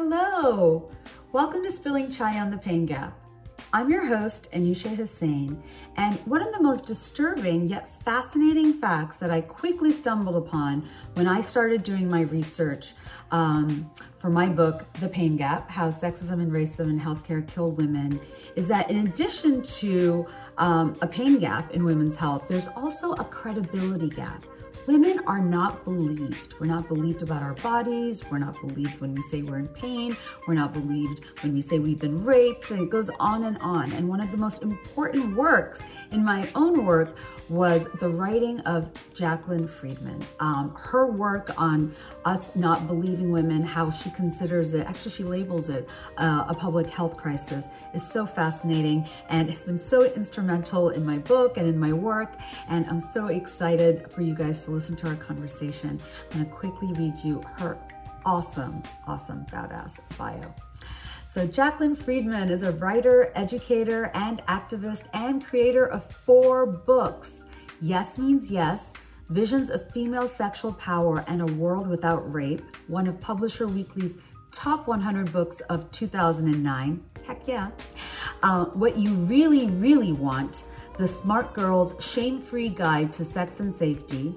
Hello! Welcome to Spilling Chai on the Pain Gap. I'm your host, Anushay Hossain, and one of the most disturbing yet fascinating facts that I quickly stumbled upon when I started doing my research um, for my book, The Pain Gap How Sexism and Racism in Healthcare Kill Women, is that in addition to um, a pain gap in women's health, there's also a credibility gap women are not believed. We're not believed about our bodies. We're not believed when we say we're in pain. We're not believed when we say we've been raped. And it goes on and on. And one of the most important works in my own work was the writing of Jaclyn Friedman. Um, her work on us not believing women, how she considers it, actually, she labels it uh, a public health crisis, is so fascinating and has been so instrumental in my book and in my work. And I'm so excited for you guys to listen to our conversation. I'm gonna quickly read you her awesome, awesome, badass bio. So, Jaclyn Friedman is a writer, educator, and activist and creator of four books Yes Means Yes, Visions of Female Sexual Power and a World Without Rape, one of Publisher Weekly's top 100 books of 2009. Heck yeah. Uh, what you really, really want The Smart Girl's Shame Free Guide to Sex and Safety,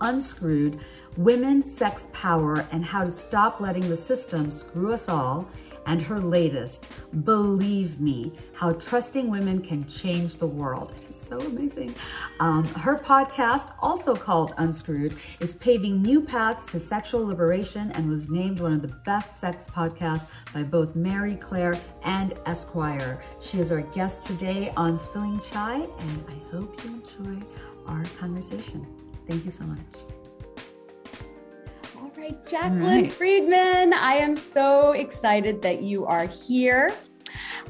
Unscrewed, Women, Sex, Power, and How to Stop Letting the System Screw Us All, and her latest, Believe Me How Trusting Women Can Change the World. It is so amazing. Um, her podcast, also called Unscrewed, is paving new paths to sexual liberation and was named one of the best sex podcasts by both Marie Claire and Esquire. She is our guest today on Spilling Chai, and I hope you enjoy our conversation. Thank you so much. All right, Jaclyn right. Friedman, I am so excited that you are here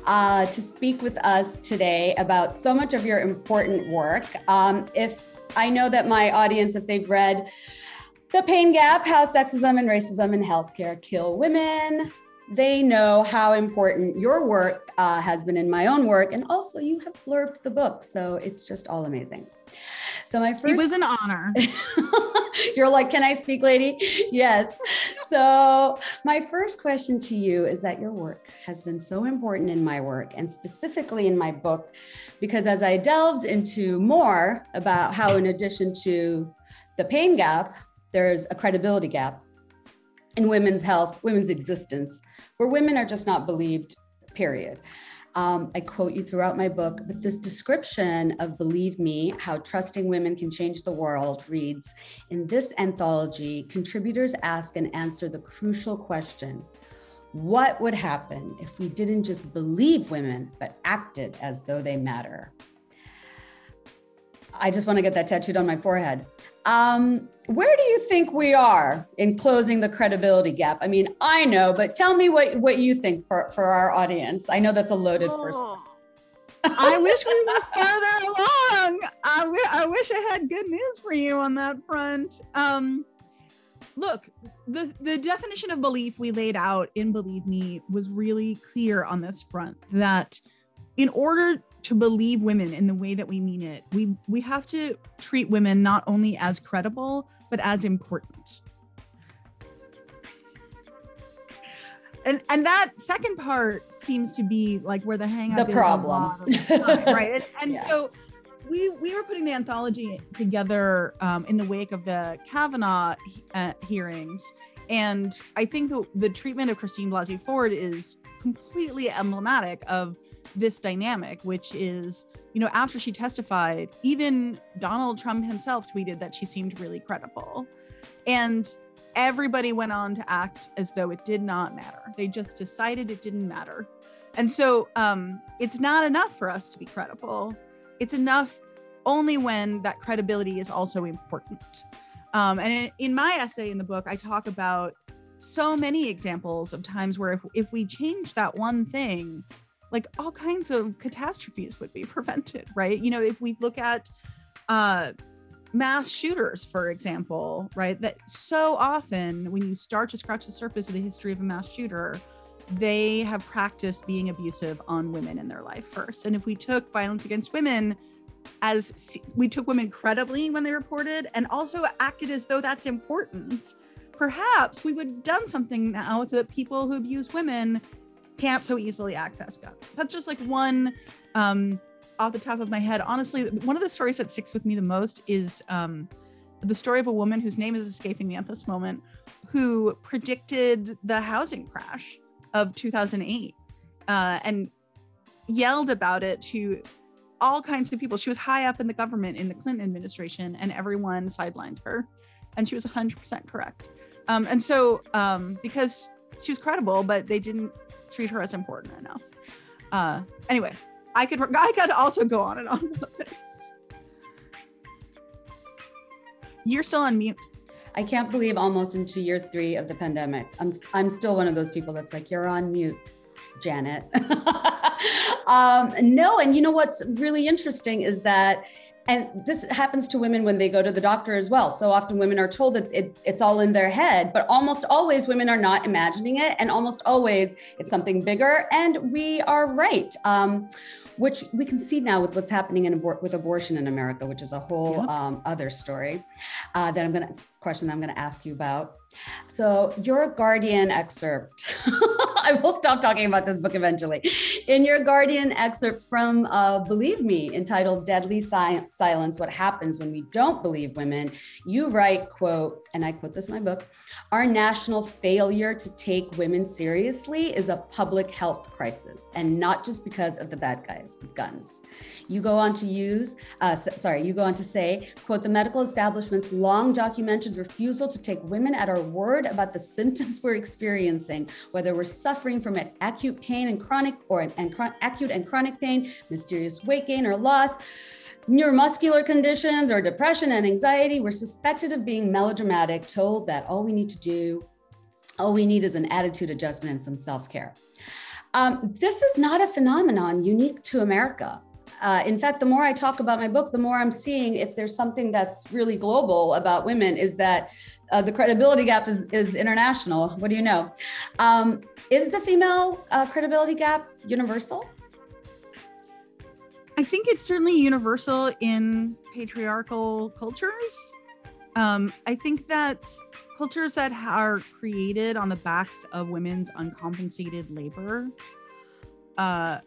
uh, to speak with us today about so much of your important work. Um, if I know that my audience, if they've read The Pain Gap How Sexism and Racism in Healthcare Kill Women, they know how important your work uh, has been in my own work. And also, you have blurbed the book. So it's just all amazing. So my first It was an honor. You're like, "Can I speak, lady?" Yes. So my first question to you is that your work has been so important in my work and specifically in my book because as I delved into more about how in addition to the pain gap, there's a credibility gap in women's health, women's existence, where women are just not believed, period. Um, I quote you throughout my book, but this description of Believe Me, How Trusting Women Can Change the World reads In this anthology, contributors ask and answer the crucial question What would happen if we didn't just believe women, but acted as though they matter? I just want to get that tattooed on my forehead. Um, where do you think we are in closing the credibility gap? I mean, I know, but tell me what, what you think for, for our audience. I know that's a loaded oh, first. I wish we were further along. I, w- I wish I had good news for you on that front. Um, look, the, the definition of belief we laid out in Believe Me was really clear on this front that in order to believe women in the way that we mean it. We we have to treat women not only as credible but as important. And and that second part seems to be like where the hang the problem. time, right? And, and yeah. so we we were putting the anthology together um, in the wake of the Kavanaugh uh, hearings, and I think the, the treatment of Christine Blasey Ford is completely emblematic of this dynamic, which is, you know, after she testified, even Donald Trump himself tweeted that she seemed really credible. And everybody went on to act as though it did not matter. They just decided it didn't matter. And so um, it's not enough for us to be credible. It's enough only when that credibility is also important. Um, and in my essay in the book, I talk about so many examples of times where if, if we change that one thing, like all kinds of catastrophes would be prevented, right? You know, if we look at uh, mass shooters, for example, right, that so often when you start to scratch the surface of the history of a mass shooter, they have practiced being abusive on women in their life first. And if we took violence against women as we took women credibly when they reported and also acted as though that's important, perhaps we would have done something now so that people who abuse women can't so easily access guns. That's just like one um, off the top of my head. Honestly, one of the stories that sticks with me the most is um, the story of a woman whose name is escaping me at this moment, who predicted the housing crash of 2008 uh, and yelled about it to all kinds of people. She was high up in the government in the Clinton administration, and everyone sidelined her. And she was 100% correct. Um, and so, um, because she was credible, but they didn't treat her as important enough. Uh, anyway, I could I could also go on and on about this. You're still on mute. I can't believe almost into year three of the pandemic. I'm I'm still one of those people that's like, you're on mute, Janet. um, no, and you know what's really interesting is that and this happens to women when they go to the doctor as well. So often women are told that it, it's all in their head, but almost always women are not imagining it. And almost always it's something bigger. And we are right. Um, which we can see now with what's happening in abor- with abortion in America, which is a whole yep. um, other story uh, that I'm going to question that I'm going to ask you about. So, your Guardian excerpt, I will stop talking about this book eventually. In your Guardian excerpt from uh, Believe Me, entitled Deadly si- Silence What Happens When We Don't Believe Women, you write, quote, and I quote this in my book Our national failure to take women seriously is a public health crisis, and not just because of the bad guys with guns. You go on to use, uh, sorry, you go on to say, quote, the medical establishment's long documented refusal to take women at our word about the symptoms we're experiencing, whether we're suffering from an acute pain and chronic or an, acute and chronic pain, mysterious weight gain or loss, neuromuscular conditions or depression and anxiety, we're suspected of being melodramatic, told that all we need to do, all we need is an attitude adjustment and some self care. Um, this is not a phenomenon unique to America. Uh, in fact, the more I talk about my book, the more I'm seeing if there's something that's really global about women is that uh, the credibility gap is, is international. What do you know? Um, is the female uh, credibility gap universal? I think it's certainly universal in patriarchal cultures. Um, I think that cultures that are created on the backs of women's uncompensated labor uh,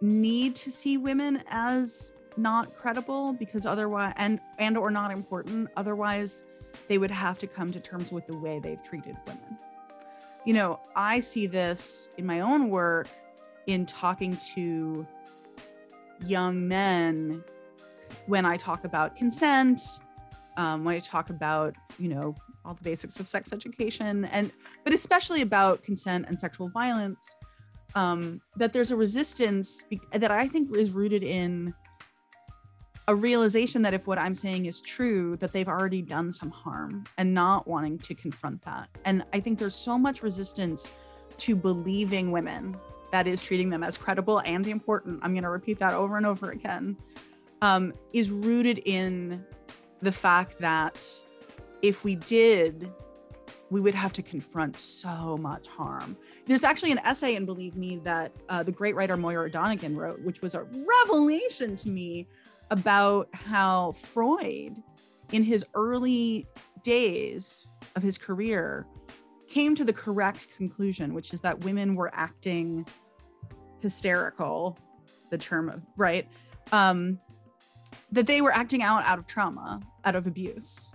need to see women as not credible because otherwise and and or not important otherwise they would have to come to terms with the way they've treated women. You know i see this in my own work in talking to young men when i talk about consent um, when i talk about you know all the basics of sex education and but especially about consent and sexual violence um, that there's a resistance be- that I think is rooted in a realization that if what I'm saying is true, that they've already done some harm and not wanting to confront that. And I think there's so much resistance to believing women that is treating them as credible and important. I'm going to repeat that over and over again. Um, is rooted in the fact that if we did we would have to confront so much harm. There's actually an essay in Believe Me that uh, the great writer Moira Donegan wrote, which was a revelation to me about how Freud, in his early days of his career, came to the correct conclusion, which is that women were acting hysterical, the term of right, um, that they were acting out out of trauma, out of abuse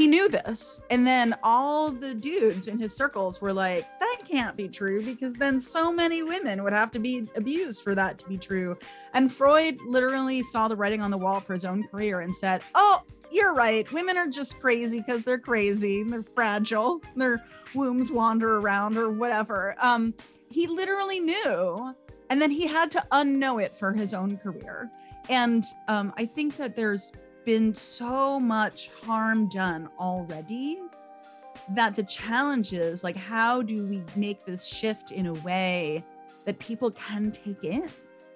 he knew this. And then all the dudes in his circles were like, that can't be true because then so many women would have to be abused for that to be true. And Freud literally saw the writing on the wall for his own career and said, oh, you're right. Women are just crazy because they're crazy. They're fragile. Their wombs wander around or whatever. Um, he literally knew. And then he had to unknow it for his own career. And um, I think that there's been so much harm done already that the challenge is like how do we make this shift in a way that people can take in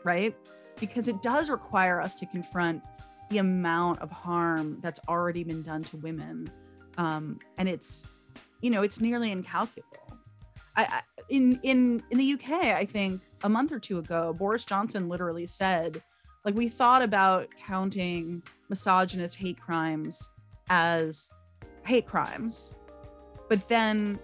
right? Because it does require us to confront the amount of harm that's already been done to women. Um, and it's you know it's nearly incalculable. I, I, in in in the uk i think a month or two ago boris johnson literally said like we thought about counting misogynist hate crimes as hate crimes. But then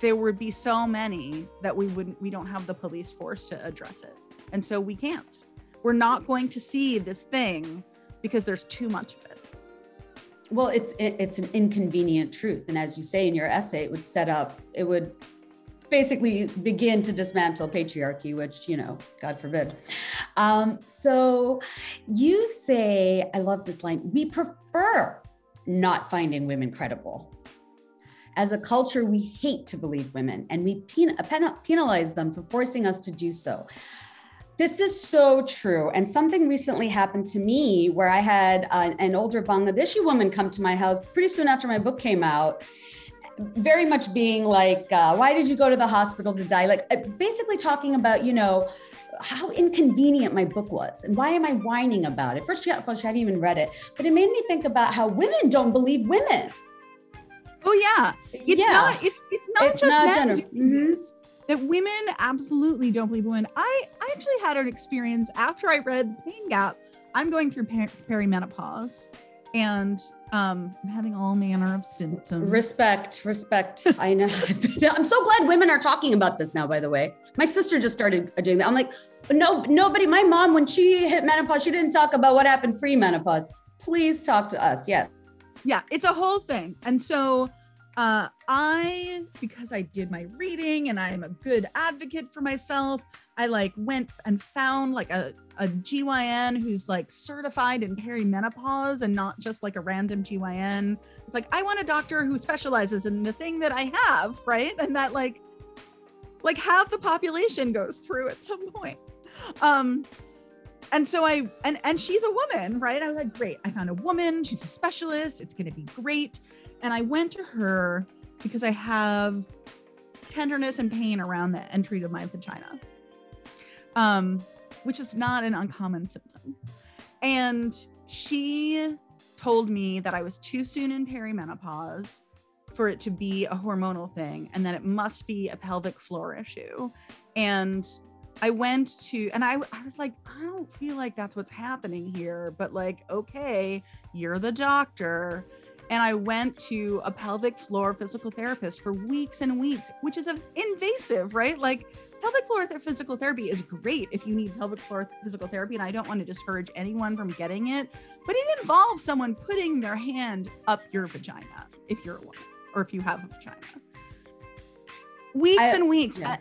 there would be so many that we wouldn't we don't have the police force to address it. And so we can't. We're not going to see this thing because there's too much of it. Well it's it, it's an inconvenient truth. And as you say in your essay it would set up it would basically begin to dismantle patriarchy which you know god forbid um, so you say i love this line we prefer not finding women credible as a culture we hate to believe women and we pen- penalize them for forcing us to do so this is so true. And something recently happened to me where I had an, an older Bangladeshi woman come to my house pretty soon after my book came out very much being like, uh, why did you go to the hospital to die? Like, uh, basically talking about, you know, how inconvenient my book was and why am I whining about it? First, she, first, hadn't even read it, but it made me think about how women don't believe women. Oh yeah, it's yeah. not. It's, it's not it's just not men. Mm-hmm that women absolutely don't believe women. I, I actually had an experience after I read Pain Gap. I'm going through per- perimenopause and um, I'm having all manner of symptoms. Respect, respect. I know. I'm so glad women are talking about this now, by the way. My sister just started doing that. I'm like, no, nobody, my mom, when she hit menopause, she didn't talk about what happened pre menopause. Please talk to us. Yes. Yeah, it's a whole thing. And so uh, I, because I did my reading and I am a good advocate for myself, I like went and found like a, a GYN who's like certified in perimenopause and not just like a random GYN. It's like, I want a doctor who specializes in the thing that I have, right? And that like, like half the population goes through at some point. Um, and so I and and she's a woman, right? I was like, great. I found a woman. She's a specialist. It's going to be great. And I went to her because I have tenderness and pain around the entry to my vagina, um, which is not an uncommon symptom. And she told me that I was too soon in perimenopause for it to be a hormonal thing and that it must be a pelvic floor issue. And I went to, and I, I was like, I don't feel like that's what's happening here, but like, okay, you're the doctor and I went to a pelvic floor physical therapist for weeks and weeks, which is invasive, right? Like pelvic floor th- physical therapy is great if you need pelvic floor physical therapy, and I don't want to discourage anyone from getting it, but it involves someone putting their hand up your vagina if you're a woman or if you have a vagina. Weeks I, and weeks. Yeah. Sorry,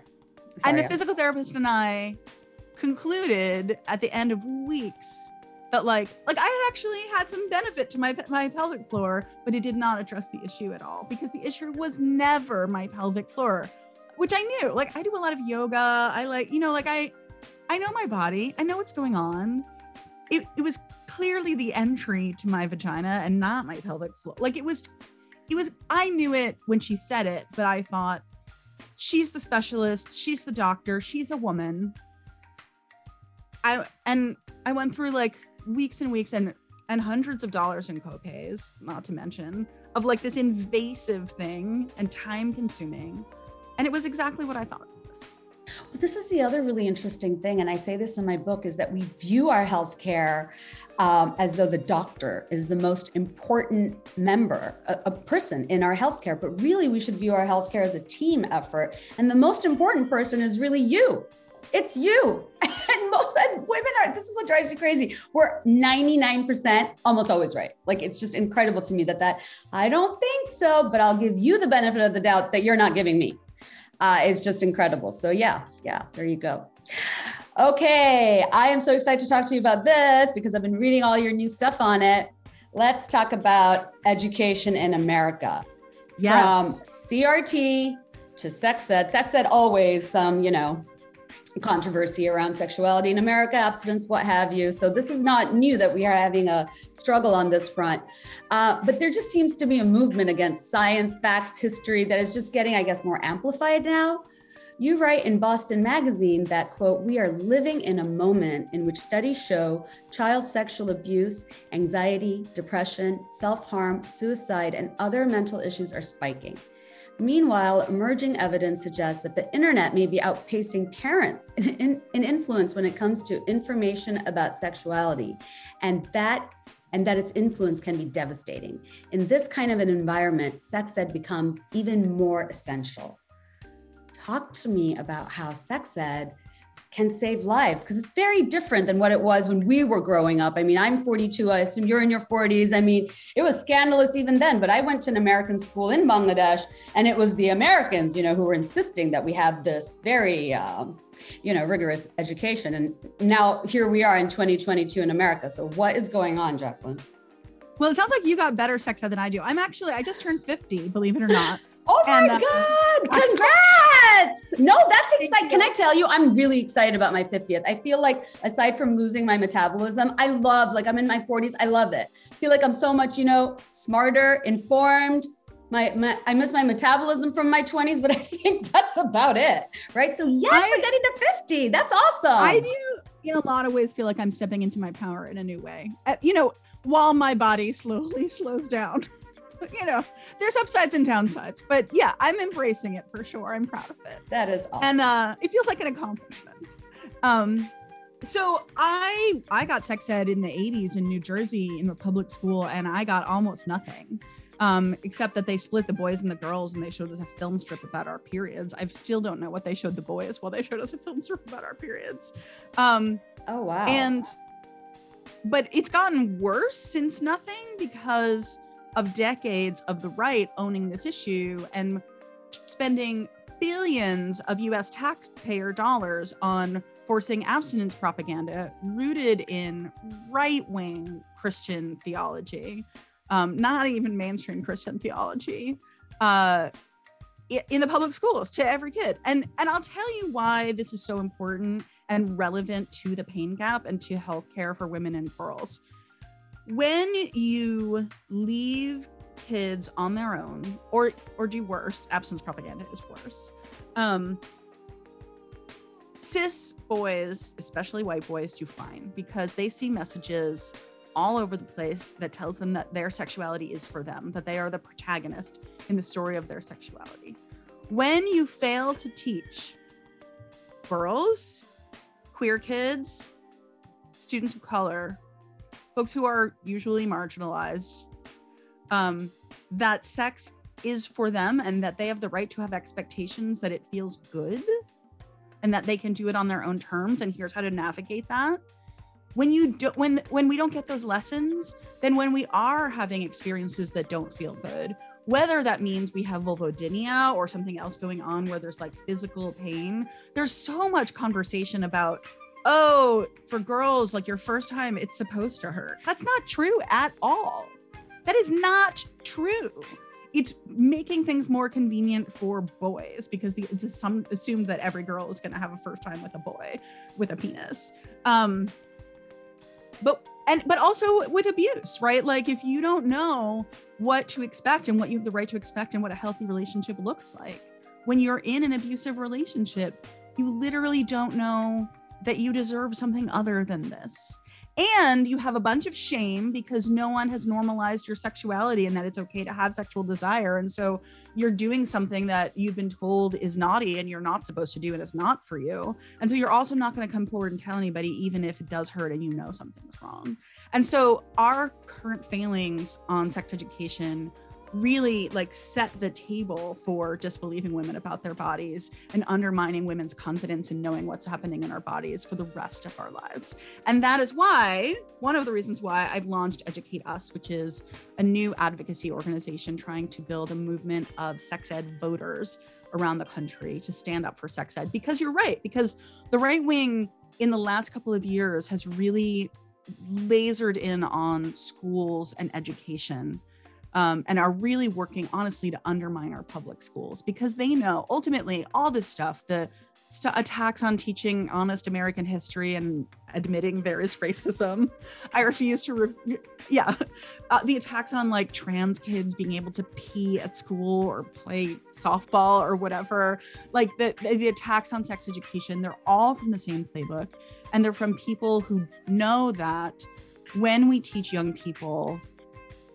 and the physical therapist and I concluded at the end of weeks that like like I had actually had some benefit to my my pelvic floor, but it did not address the issue at all because the issue was never my pelvic floor, which I knew. Like I do a lot of yoga. I like you know like I I know my body. I know what's going on. It it was clearly the entry to my vagina and not my pelvic floor. Like it was it was I knew it when she said it, but I thought she's the specialist, she's the doctor, she's a woman. I and I went through like weeks and weeks and and hundreds of dollars in copays, not to mention, of like this invasive thing and time consuming. And it was exactly what I thought Well, this is the other really interesting thing, and I say this in my book, is that we view our healthcare um, as though the doctor is the most important member, a, a person in our healthcare. But really, we should view our healthcare as a team effort, and the most important person is really you. It's you. most women are, this is what drives me crazy. We're 99% almost always right. Like it's just incredible to me that that, I don't think so, but I'll give you the benefit of the doubt that you're not giving me. Uh, it's just incredible. So yeah, yeah, there you go. Okay, I am so excited to talk to you about this because I've been reading all your new stuff on it. Let's talk about education in America. Yes. From CRT to sex ed. Sex ed always some, um, you know, controversy around sexuality in America, abstinence, what have you. So this is not new that we are having a struggle on this front. Uh, but there just seems to be a movement against science, facts, history that is just getting, I guess, more amplified now. You write in Boston Magazine that, quote, we are living in a moment in which studies show child sexual abuse, anxiety, depression, self harm, suicide, and other mental issues are spiking. Meanwhile, emerging evidence suggests that the internet may be outpacing parents in, in, in, influence when it comes to information about sexuality. And that and that its influence can be devastating. In this kind of an environment, sex ed becomes even more essential. Talk to me about how sex ed can save lives because it's very different than what it was when we were growing up. I mean, I'm 42, I assume you're in your 40s. I mean, it was scandalous even then, but I went to an American school in Bangladesh and it was the Americans, you know, who were insisting that we have this very, um, you know, rigorous education. And now here we are in 2022 in America. So what is going on, Jaclyn? Well, it sounds like you got better sex ed than I do. I'm actually, I just turned 50, believe it or not. Oh my and, uh, God, congrats! No, that's exciting. Can I tell you, I'm really excited about my 50th. I feel like aside from losing my metabolism, I love, like I'm in my 40s, I love it. I feel like I'm so much, you know, smarter, informed. My, my I miss my metabolism from my 20s, but I think that's about it. Right. So yes, I, we're getting to 50. That's awesome. I do in a lot of ways feel like I'm stepping into my power in a new way. Uh, you know, while my body slowly slows down. you know, there's upsides and downsides, but yeah, I'm embracing it for sure. I'm proud of it. That is awesome. And uh, it feels like an accomplishment. Um, so I I got sex ed in the 80s in New Jersey in a public school, and I got almost nothing. Um, except that they split the boys and the girls and they showed us a film strip about our periods. I still don't know what they showed the boys while they showed us a film strip about our periods. Um, oh wow. And but it's gotten worse since nothing because of decades of the right owning this issue and spending billions of US taxpayer dollars on forcing abstinence propaganda rooted in right wing Christian theology, um, not even mainstream Christian theology. Uh, in the public schools to every kid and and i'll tell you why this is so important and relevant to the pain gap and to healthcare for women and girls when you leave kids on their own or or do worse absence propaganda is worse um cis boys especially white boys do fine because they see messages all over the place that tells them that their sexuality is for them that they are the protagonist in the story of their sexuality. When you fail to teach girls queer kids students of color folks who are usually marginalized, um, that sex is for them and that they have the right to have expectations that it feels good and that they can do it on their own terms. And here's how to navigate that. When you do when when we don't get those lessons then when we are having experiences that don't feel good whether that means we have vulvodynia or something else going on where there's like physical pain there's so much conversation about oh, for girls, like your first time, it's supposed to hurt. That's not true at all. That is not true. It's making things more convenient for boys because the, it's some assumed that every girl is going to have a first time with a boy with a penis. Um, but and but also with abuse, right? Like if you don't know what to expect and what you have the right to expect and what a healthy relationship looks like, when you're in an abusive relationship, you literally don't know that you deserve something other than this. And you have a bunch of shame because no one has normalized your sexuality and that it's okay to have sexual desire. And so you're doing something that you've been told is naughty and you're not supposed to do and it's not for you. And so you're also not going to come forward and tell anybody, even if it does hurt and you know something's wrong. And so our current failings on sex education really like set the table for disbelieving women about their bodies and undermining women's confidence in knowing what's happening in our bodies for the rest of our lives. And that is why, one of the reasons why I've launched Educate Us, which is a new advocacy organization trying to build a movement of sex ed voters around the country to stand up for sex ed. Because you're right, because the right wing in the last couple of years has really lasered in on schools and education um, and are really working honestly to undermine our public schools because they know ultimately all this stuff, the st- attacks on teaching honest American history and admitting there is racism. I refuse to, re- yeah, uh, the attacks on like trans kids being able to pee at school or play softball or whatever, like the, the attacks on sex education, they're all from the same playbook. And they're from people who know that when we teach young people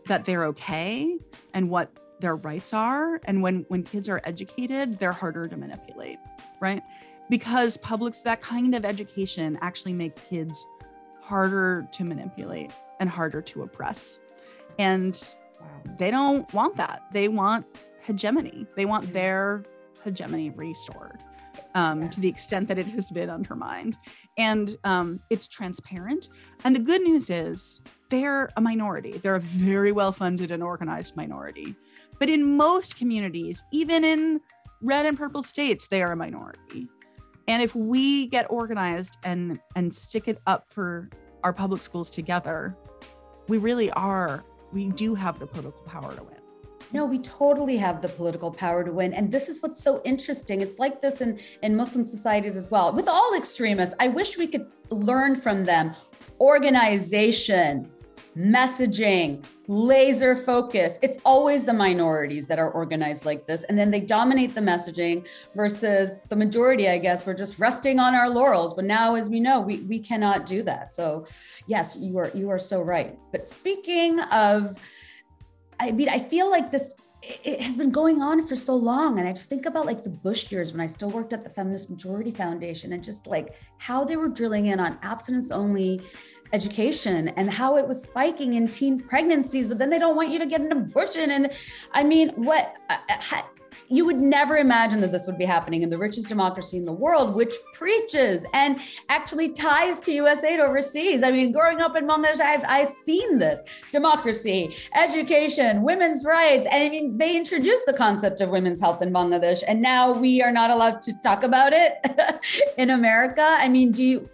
that they're okay and what their rights are and when when kids are educated they're harder to manipulate right because publics that kind of education actually makes kids harder to manipulate and harder to oppress. And they don't want that. They want hegemony. They want their hegemony restored um, yeah. to the extent that it has been undermined. And um, it's transparent. And the good news is they're a minority. They're a very well funded and organized minority. But in most communities, even in red and purple states, they are a minority. And if we get organized and and stick it up for our public schools together, we really are, we do have the political power to win. No, we totally have the political power to win. And this is what's so interesting. It's like this in, in Muslim societies as well. With all extremists, I wish we could learn from them organization, messaging, laser focus. It's always the minorities that are organized like this. And then they dominate the messaging versus the majority, I guess, we're just resting on our laurels. But now, as we know, we, we cannot do that. So yes, you are you are so right. But speaking of, I mean, I feel like this it has been going on for so long and i just think about like the bush years when i still worked at the feminist majority foundation and just like how they were drilling in on abstinence only education and how it was spiking in teen pregnancies, but then they don't want you to get an abortion. And I mean, what uh, uh, you would never imagine that this would be happening in the richest democracy in the world, which preaches and actually ties to US aid overseas. I mean, growing up in Bangladesh, I've, I've seen this democracy, education, women's rights. And I mean, they introduced the concept of women's health in Bangladesh, and now we are not allowed to talk about it in America. I mean, do you,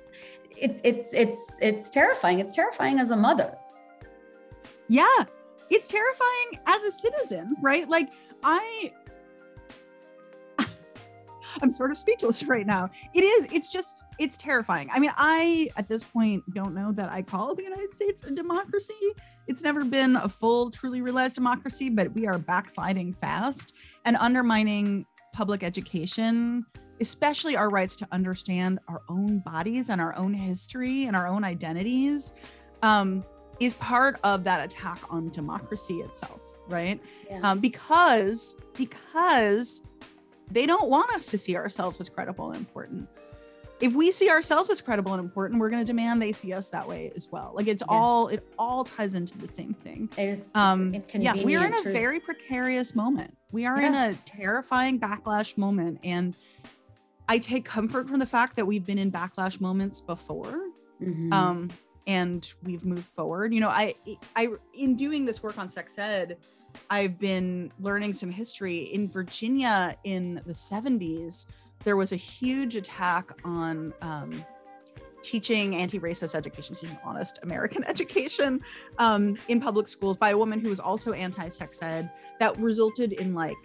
it, it's it's it's terrifying. It's terrifying as a mother. Yeah, it's terrifying as a citizen, right? Like I I'm sort of speechless right now. It is. It's just. It's terrifying. I mean, I at this point don't know that I call the United States a democracy. It's never been a full, truly realized democracy, but we are backsliding fast and undermining public education especially our rights to understand our own bodies and our own history and our own identities, um, is part of that attack on democracy itself, right? Yeah. Um, because because they don't want us to see ourselves as credible and important. If we see ourselves as credible and important, we're going to demand they see us that way as well. Like it's yeah. all it all ties into the same thing. It is um, yeah, we're in a truth. very precarious moment. We are yeah. in a terrifying backlash moment, and I take comfort from the fact that we've been in backlash moments before. Mm-hmm. Um, and we've moved forward. You know, I I in doing this work on sex ed, I've been learning some history in Virginia in the 70s. There was a huge attack on um, teaching anti-racist education, teaching honest American education um, in public schools by a woman who was also anti-sex ed. That resulted in like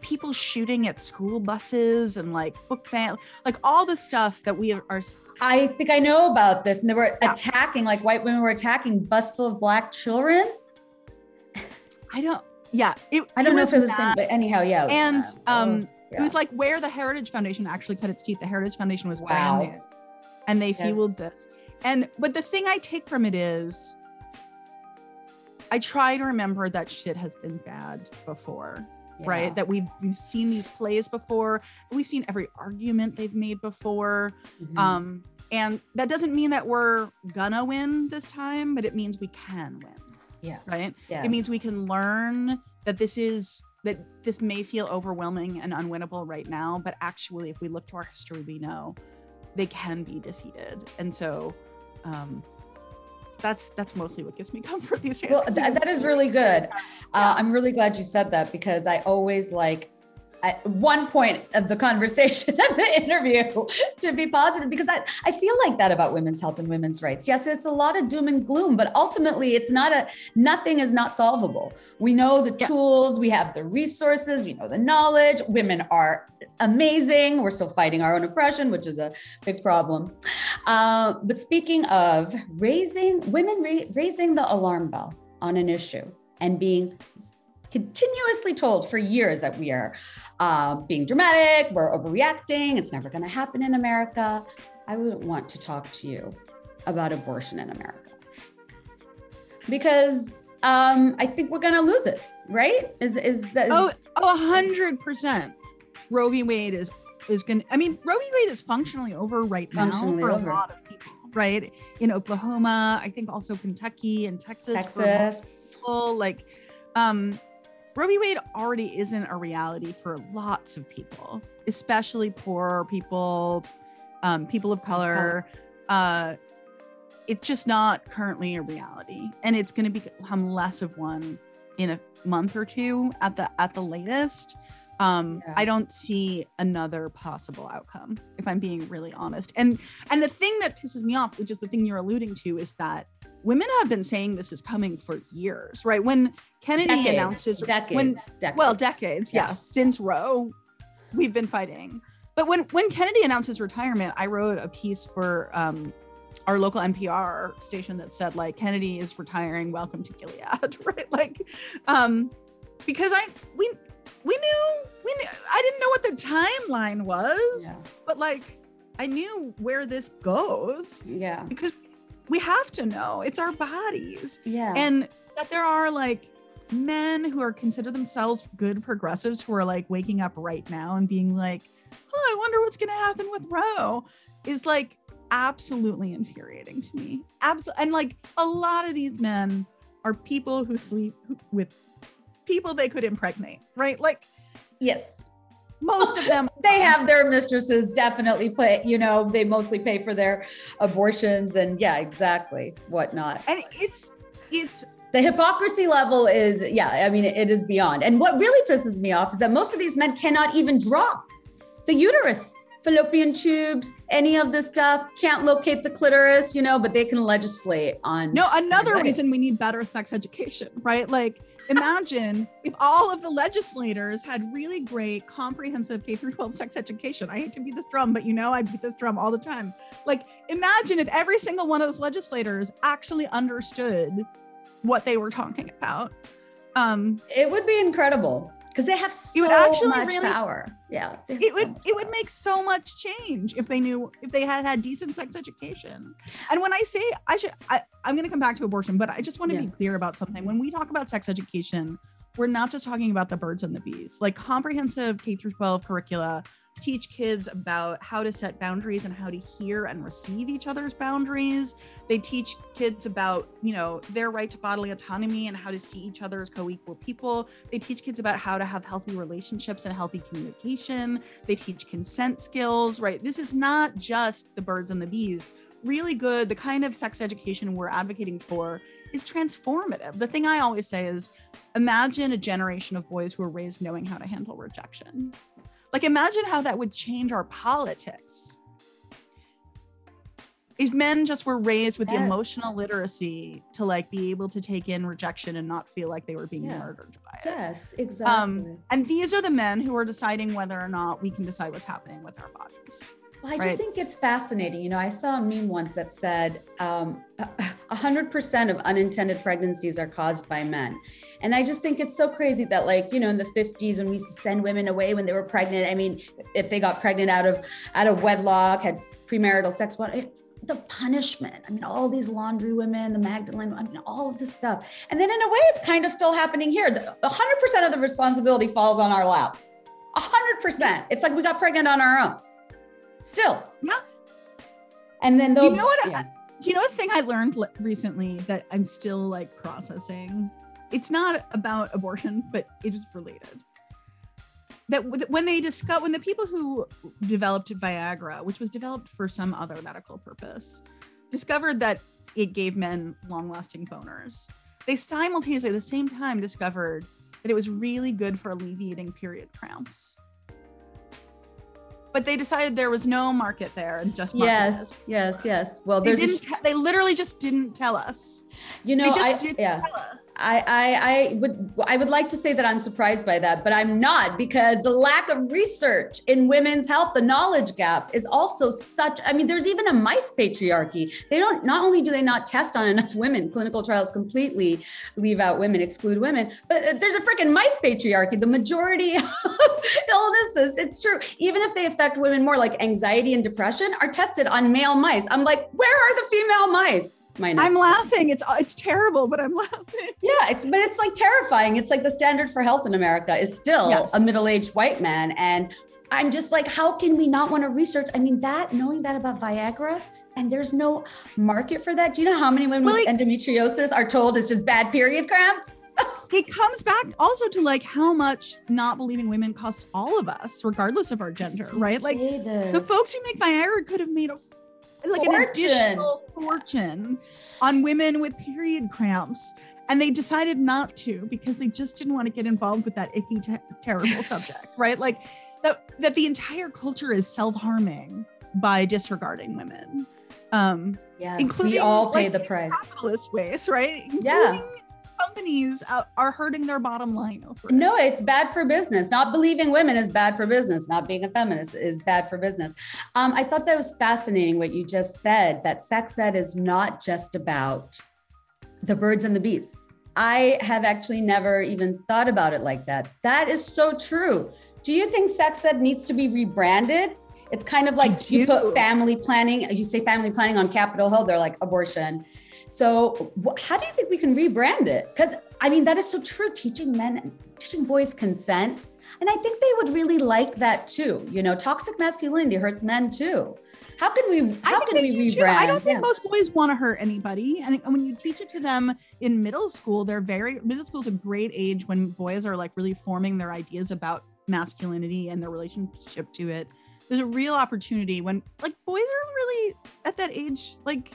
people shooting at school buses and like book ban, like all the stuff that we are. I think I know about this. And they were yeah. attacking, like white women were attacking bus full of black children. I don't, yeah. It, I don't know if it was, the same, but anyhow, yeah. And um, oh, yeah. it was like where the Heritage Foundation actually cut its teeth. The Heritage Foundation was wow. brand new and they yes. fueled this. And, but the thing I take from it is, I try to remember that shit has been bad before yeah. right? That we've we've seen these plays before. We've seen every argument they've made before. Mm-hmm. Um, and that doesn't mean that we're gonna win this time, but it means we can win. Yeah. Right. Yes. It means we can learn that this is that this may feel overwhelming and unwinnable right now, but actually, if we look to our history, we know they can be defeated. And so, um, that's that's mostly what gives me comfort these days. Well, th- that is really good. Uh, I'm really glad you said that because I always like at one point of the conversation of the interview to be positive because I, I feel like that about women's health and women's rights. Yes, it's a lot of doom and gloom, but ultimately it's not a nothing is not solvable. We know the tools, we have the resources, we know the knowledge. Women are amazing. We're still fighting our own oppression, which is a big problem. Uh, but speaking of raising women ra- raising the alarm bell on an issue and being continuously told for years that we are uh, being dramatic, we're overreacting, it's never going to happen in America. I wouldn't want to talk to you about abortion in America because um, I think we're going to lose it. Right? Is is that? Oh, oh, hundred percent. Roe v. Wade is is going. to I mean, Roe v. Wade is functionally over right now for over. a lot of people. right? In Oklahoma, I think also Kentucky and Texas. Texas. People, like, um, Roe v. Wade already isn't a reality for lots of people, especially poor people, um, people of color. Uh, it's just not currently a reality, and it's going to become less of one in a month or two at the at the latest. Um, yeah. I don't see another possible outcome, if I'm being really honest. And and the thing that pisses me off, which is the thing you're alluding to, is that women have been saying this is coming for years, right? When Kennedy decades, announced his decades, when decades. well, decades, yeah. yes, since Roe, we've been fighting. But when when Kennedy announced his retirement, I wrote a piece for um, our local NPR station that said like Kennedy is retiring, welcome to Gilead, right? Like, um, because I we we knew we knew I didn't know what the timeline was, yeah. but like I knew where this goes. Yeah. Because we have to know it's our bodies. Yeah. And that there are like men who are consider themselves good progressives who are like waking up right now and being like, oh, I wonder what's gonna happen with Roe is like absolutely infuriating to me. Absolutely. And like a lot of these men are people who sleep with people they could impregnate, right? Like, yes. Most of them they have their mistresses definitely put, you know, they mostly pay for their abortions and yeah, exactly, whatnot. And it's it's the hypocrisy level is yeah i mean it is beyond and what really pisses me off is that most of these men cannot even drop the uterus fallopian tubes, any of this stuff. Can't locate the clitoris, you know, but they can legislate on. No, another reason we need better sex education, right? Like, imagine if all of the legislators had really great, comprehensive K through 12 sex education. I hate to beat this drum, but you know, I beat this drum all the time. Like, imagine if every single one of those legislators actually understood what they were talking about. Um, it would be incredible because they have so it would actually much really, power. Yeah, it would it would make so much change if they knew if they had had decent sex education. And when I say I should, I, am going to come back to abortion, but I just want to yeah. be clear about something. When we talk about sex education, we're not just talking about the birds and the bees. Like comprehensive K through 12 curricula teach kids about how to set boundaries and how to hear and receive each other's boundaries. They teach kids about, you know, their right to bodily autonomy and how to see each other as co-equal people. They teach kids about how to have healthy relationships and healthy communication. They teach consent skills, right? This is not just the birds and the bees. Really good, the kind of sex education we're advocating for is transformative. The thing I always say is imagine a generation of boys who are raised knowing how to handle rejection like, imagine how that would change our politics. If men just were raised with yes. the emotional literacy to like be able to take in rejection and not feel like they were being yeah. murdered by it. Yes, exactly. Um, and these are the men who are deciding whether or not we can decide what's happening with our bodies. Well, I just think it's fascinating. You know, I saw a meme once that said um, 100% of unintended pregnancies are caused by men. And I just think it's so crazy that, like, you know, in the 50s when we used to send women away when they were pregnant, I mean, if they got pregnant out of out of wedlock, had premarital sex, what the punishment. I mean, all these laundry women, the Magdalene, I mean, all of this stuff. And then in a way, it's kind of still happening here. 100% of the responsibility falls on our lap. 100%. It's like we got pregnant on our own. Still. Yeah. And then do you know what? Yeah. do you know a thing I learned recently that I'm still like processing? It's not about abortion, but it is related. That when they discover when the people who developed Viagra, which was developed for some other medical purpose, discovered that it gave men long-lasting boners, they simultaneously at the same time discovered that it was really good for alleviating period cramps but they decided there was no market there and just yes yes yes. Well they didn't te- they literally just didn't tell us. You know I, yeah. I, I i would i would like to say that i'm surprised by that but i'm not because the lack of research in women's health the knowledge gap is also such i mean there's even a mice patriarchy. They don't not only do they not test on enough women clinical trials completely leave out women exclude women but uh, there's a freaking mice patriarchy. The majority of illnesses it's true. Even if they affect affect women more, like anxiety and depression, are tested on male mice. I'm like, where are the female mice? I'm laughing. It's uh, it's terrible, but I'm laughing. Yeah, it's but it's like terrifying. It's like the standard for health in America is still yes. a middle-aged white man, and I'm just like, how can we not want to research? I mean, that knowing that about Viagra, and there's no market for that. Do you know how many women Well, with it- endometriosis are told it's just bad period cramps? It comes back also to like how much not believing women costs all of us, regardless of our gender, right? Like the folks who make Viagra could have made a like an additional fortune on women with period cramps. And they decided not to because they just didn't want to get involved with that icky, te- terrible subject, right? Like that, that the entire culture is self-harming by disregarding women. Um, yes, we all pay like, the price. capitalist ways, right? Yeah. Companies uh, are hurting their bottom line over it. No, it's bad for business. Not believing women is bad for business. Not being a feminist is bad for business. Um, I thought that was fascinating what you just said that sex ed is not just about the birds and the bees. I have actually never even thought about it like that. That is so true. Do you think sex ed needs to be rebranded? It's kind of like you put family planning, you say family planning on Capitol Hill, they're like abortion. So, wh- how do you think we can rebrand it? Because I mean, that is so true. Teaching men, teaching boys consent, and I think they would really like that too. You know, toxic masculinity hurts men too. How can we? I How can we rebrand? too. I don't think Yeah. most boys want to hurt anybody. And when you teach it to them in middle school, they're very middle school is a great age when boys are like really forming their ideas about masculinity and their relationship to it. There's a real opportunity when like boys are really at that age, like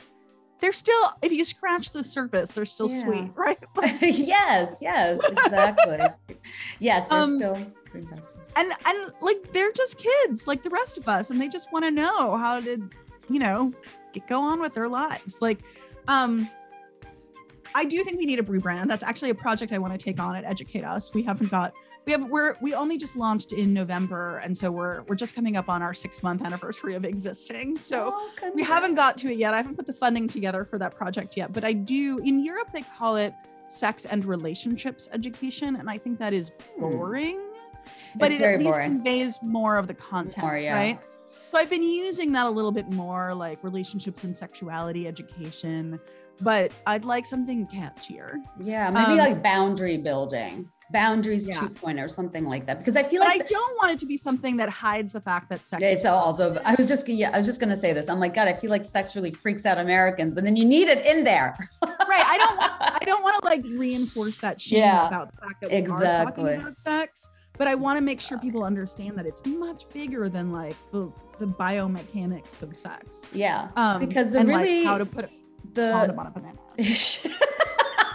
they're still, if you scratch the surface, they're still Yeah. sweet, right? yes, yes, exactly. yes, they're Um, still green pastures. and and like they're just kids like the rest of us and they just want to know how to you know get, go on with their lives like um i do think we need a rebrand that's actually a project i want to take on at educate us we haven't got we have we're we only just launched in november and so we're we're just coming up on our six month anniversary of existing so Oh, we haven't got to it yet. I haven't put the funding together for that project yet, but I do. In Europe, they call it sex and relationships education, and I think that is Hmm. boring. But It's it at least boring. conveys more of the content, More, yeah. right? So I've been using that a little bit more, like relationships and sexuality education. But I'd like something catchier. Yeah, maybe Um, like boundary building, boundaries Yeah. 2.0 or something like that. Because I feel But like I don't want it to be something that hides the fact that sex. It's is also. I was just. Yeah, I was just gonna say this. I'm like, God, I feel like sex really freaks out Americans, but then you need it in there. right. I don't want. I don't want to like reinforce that shame Yeah, about the fact that we are exactly. talking about sex. But I want to make sure people understand that it's much bigger than like the the biomechanics of sex. Yeah, Um, Because the and really- like how to put the. on a banana.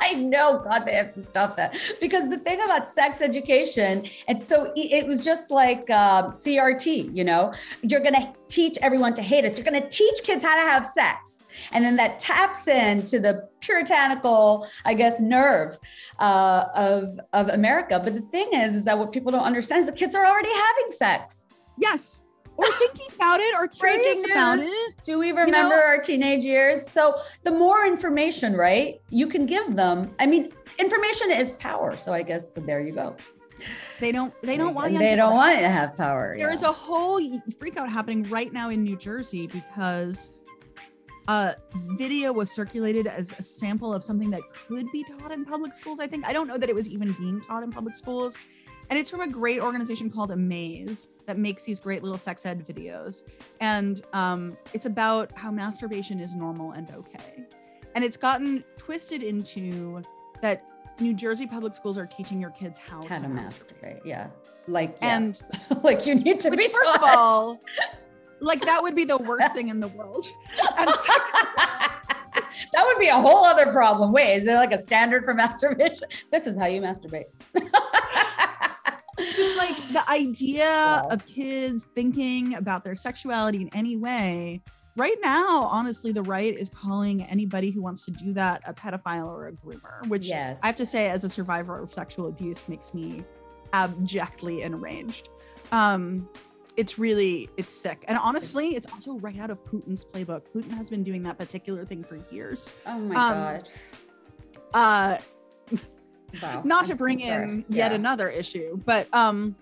I know, God, they have to stop that because the thing about sex education, and so it was just like uh, CRT. You know, you're gonna teach everyone to hate us. You're gonna teach kids how to have sex, and then that taps into the puritanical, I guess, nerve uh, of of America. But the thing is, is that what people don't understand is the kids are already having sex. Yes. Or thinking about it or curious about it. Do we remember our teenage years? So the more information, right, you can give them. I mean, information is power. So I guess there you go. They don't they don't want they don't to want to have power. There yeah. is a whole freak out happening right now in New Jersey because a video was circulated as a sample of something that could be taught in public schools. I think I don't know that it was even being taught in public schools. And it's from a great organization called Amaze that makes these great little sex ed videos. And um, it's about how masturbation is normal and okay. And it's gotten twisted into that New Jersey public schools are teaching your kids how, how to to masturbate. Yeah. Like, yeah. And like you need to be first of taught. all, like that would be the worst thing in the world. That would be a whole other problem. Wait, is there like a standard for masturbation? This is how you masturbate. Like the idea Wow. of kids thinking about their sexuality in any way. Right now, honestly, the right is calling anybody who wants to do that a pedophile or a groomer, which yes. I have to say, as a survivor of sexual abuse, makes me abjectly enraged. Um, it's really it's sick, and honestly, it's also right out of Putin's playbook. Putin has been doing that particular thing for years. Oh my um, god. Uh, Wow. not I'm to bring in yet another issue, but um,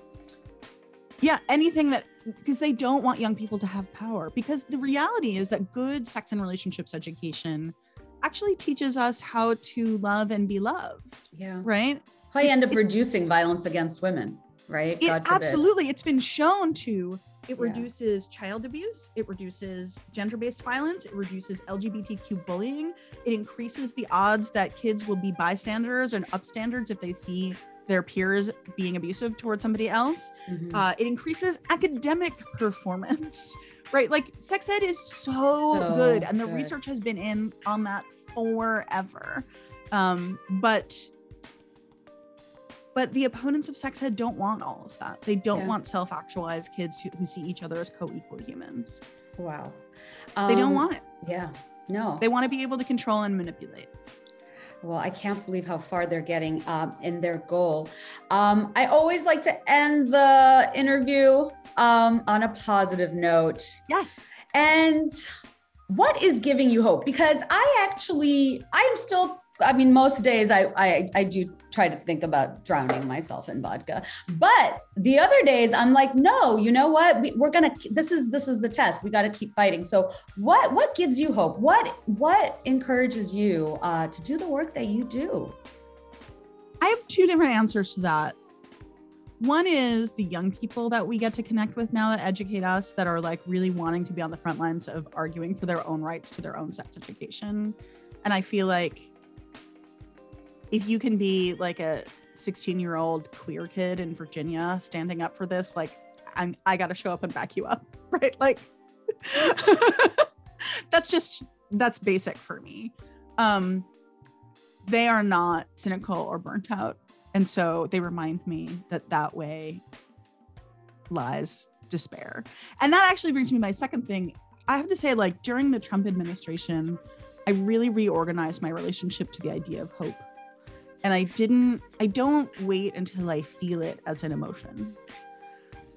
yeah, anything that because they don't want young people to have power. Because the reality is that good sex and relationships education actually teaches us how to love and be loved, Yeah. right? How you end up reducing violence against women, right? It, absolutely, it's been shown to it Yeah. reduces child abuse, it reduces gender based violence, it reduces LGBTQ bullying, it increases the odds that kids will be bystanders and upstanders if they see their peers being abusive towards somebody else. Mhm. Uh, it increases academic performance, right? Like sex ed is so, So good, and the good. research has been in on that forever. Um, but but the opponents of sex ed don't want all of that. They don't Yeah. want self-actualized kids who, who see each other as co-equal humans. wow. They don't Um, want it. Yeah. No. They want to be able to control and manipulate. Well, I can't believe how far they're getting um, in their goal. Um, I always like to end the interview um, on a positive note. Yes. And what is giving you hope? Because I actually, I'm still, I mean, most days I, I, I do try to think about drowning myself in vodka. But the other days I'm like, no, you know what? We, we're gonna. This is this is the test. We got to keep fighting. So what what gives you hope? What what encourages you uh, to do the work that you do? I have two different answers to that. One is the young people that we get to connect with now that educate us that are like really wanting to be on the front lines of arguing for their own rights to their own sex education. And I feel like if you can be like a 16 year old queer kid in Virginia standing up for this, like I'm, I got to show up and back you up, right? Like that's just, that's basic for me. Um, they are not cynical or burnt out. And so they remind me that that way lies despair. And that actually brings me to my second thing. I have to say, like during the Trump administration, I really reorganized my relationship to the idea of hope. And I didn't, I don't wait until I feel it as an emotion.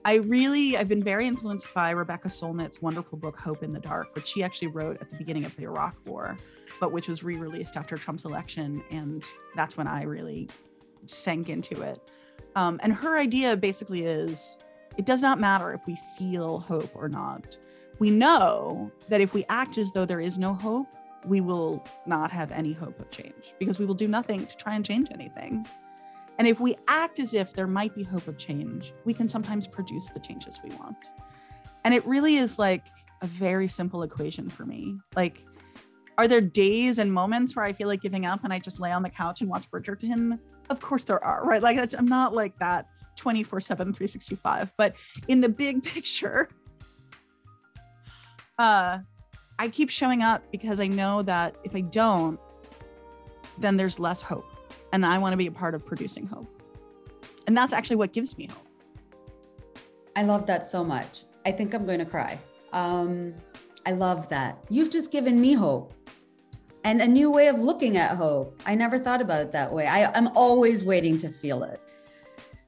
I really, I've been very influenced by Rebecca Solnit's wonderful book, Hope in the Dark, which she actually wrote at the beginning of the Iraq War, but which was re released after Trump's election. And that's when I really sank into it. Um, and her idea basically is it does not matter if we feel hope or not. We know that if we act as though there is no hope, we will not have any hope of change because we will do nothing to try and change anything. And if we act as if there might be hope of change, we can sometimes produce the changes we want. And it really is like a very simple equation for me. Like, are there days and moments where I feel like giving up and I just lay on the couch and watch Bridgerton? Of course there are, right? Like, I'm not like that 24 7, 365. But in the big picture, uh, I keep showing up because I know that if I don't, then there's less hope. And I want to be a part of producing hope. And that's actually what gives me hope. I love that so much. I think I'm going to cry. Um, I love that. You've just given me hope and a new way of looking at hope. I never thought about it that way. I, I'm always waiting to feel it.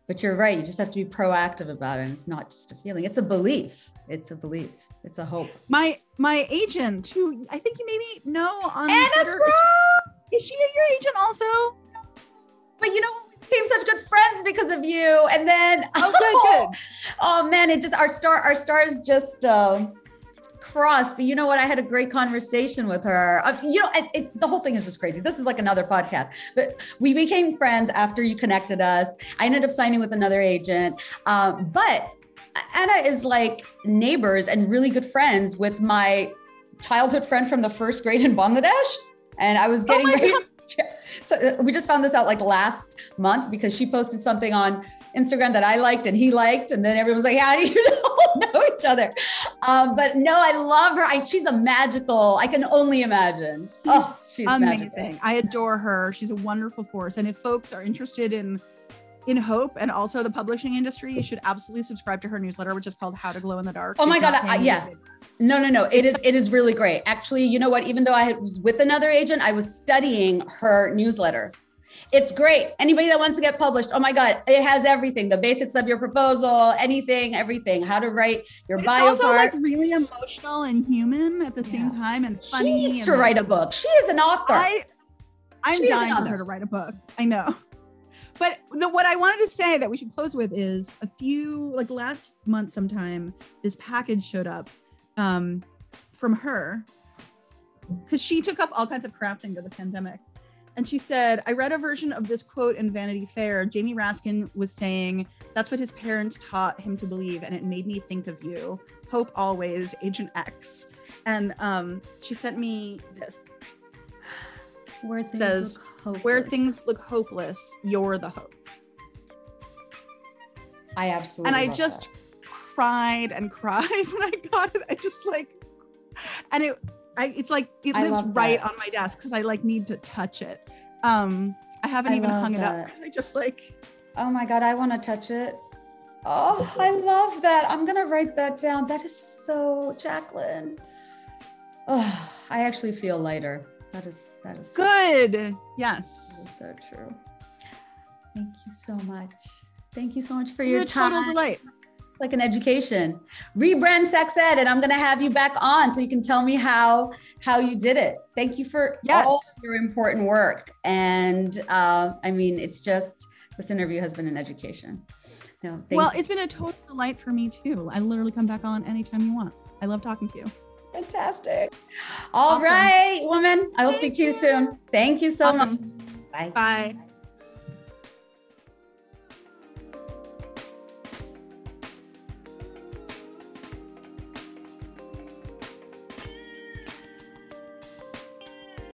But you're right. You just have to be proactive about it. And it's not just a feeling, it's a belief. It's a belief. It's a hope. My my agent, who I think you maybe know on Anna Twitter, is she your agent also? But you know, we became such good friends because of you. And then Oh, good, good. oh man, it just our star our stars just uh, crossed. But you know what? I had a great conversation with her. Uh, you know, it, it, the whole thing is just crazy. This is like another podcast. But we became friends after you connected us. I ended up signing with another agent. Um, but Anna is like neighbors and really good friends with my childhood friend from the first grade in Bangladesh. And I was getting my ready. God. Yeah. So uh, we just found this out like last month because she posted something on Instagram that I liked and he liked, and then everyone was like, "How do you know, know each other?" Um, but no, I love her. I, she's a magical. I can only imagine. Oh, she's Amazing. magical. I adore her. She's a wonderful force. And if folks are interested in in hope and also the publishing industry, you should absolutely subscribe to her newsletter, which is called How to Glow in the Dark. Oh my God, I- yeah. to say that. No, no, no. it is it is really great. Actually, you know what? Even though I was with another agent, I was studying her newsletter. It's great. Anybody that wants to get published, oh my God, it has everything: the basics of your proposal, anything, everything. How to write your But bio it's also part. like really emotional and human at the same time and funny she needs to write a book. She is an author. I I'm She dying for her to write a book. I know. But the, what I wanted to say that we should close with is a few like last month sometime this package showed up um, from her because she took up all kinds of crafting during the pandemic and she said, I read a version of this quote in Vanity Fair. Jamie Raskin was saying that's what his parents taught him to believe, and it made me think of you. Hope always, Agent X. And um, she sent me this. Where things says, look hopeless. Where things look hopeless, you're the hope. I absolutely And I love just that. cried and cried when I got it. I just like, and it, I, it's like it lives right that. on my desk because I like need to touch it. Um, I haven't I even love hung it up that. 'cause I just like Oh my god, I want to touch it. Oh, I love that. I'm gonna write that down. That is so Jaclyn. Oh, I actually feel lighter. That is that is so, good. Yes. is so true. Thank you so much. Thank you so much for your time. total delight. Like an education. Rebrand sex ed, and I'm gonna have you back on so you can tell me how how you did it. Thank you for Yes. all your important work. And uh, I mean, it's just this interview has been an education. No, thank Well, you. it's been a total delight for me too. I literally come back on anytime you want. I love talking to you. Fantastic. All right, Awesome. woman. I will Thank speak to you you. soon. Thank you so Awesome. much. Bye. Bye.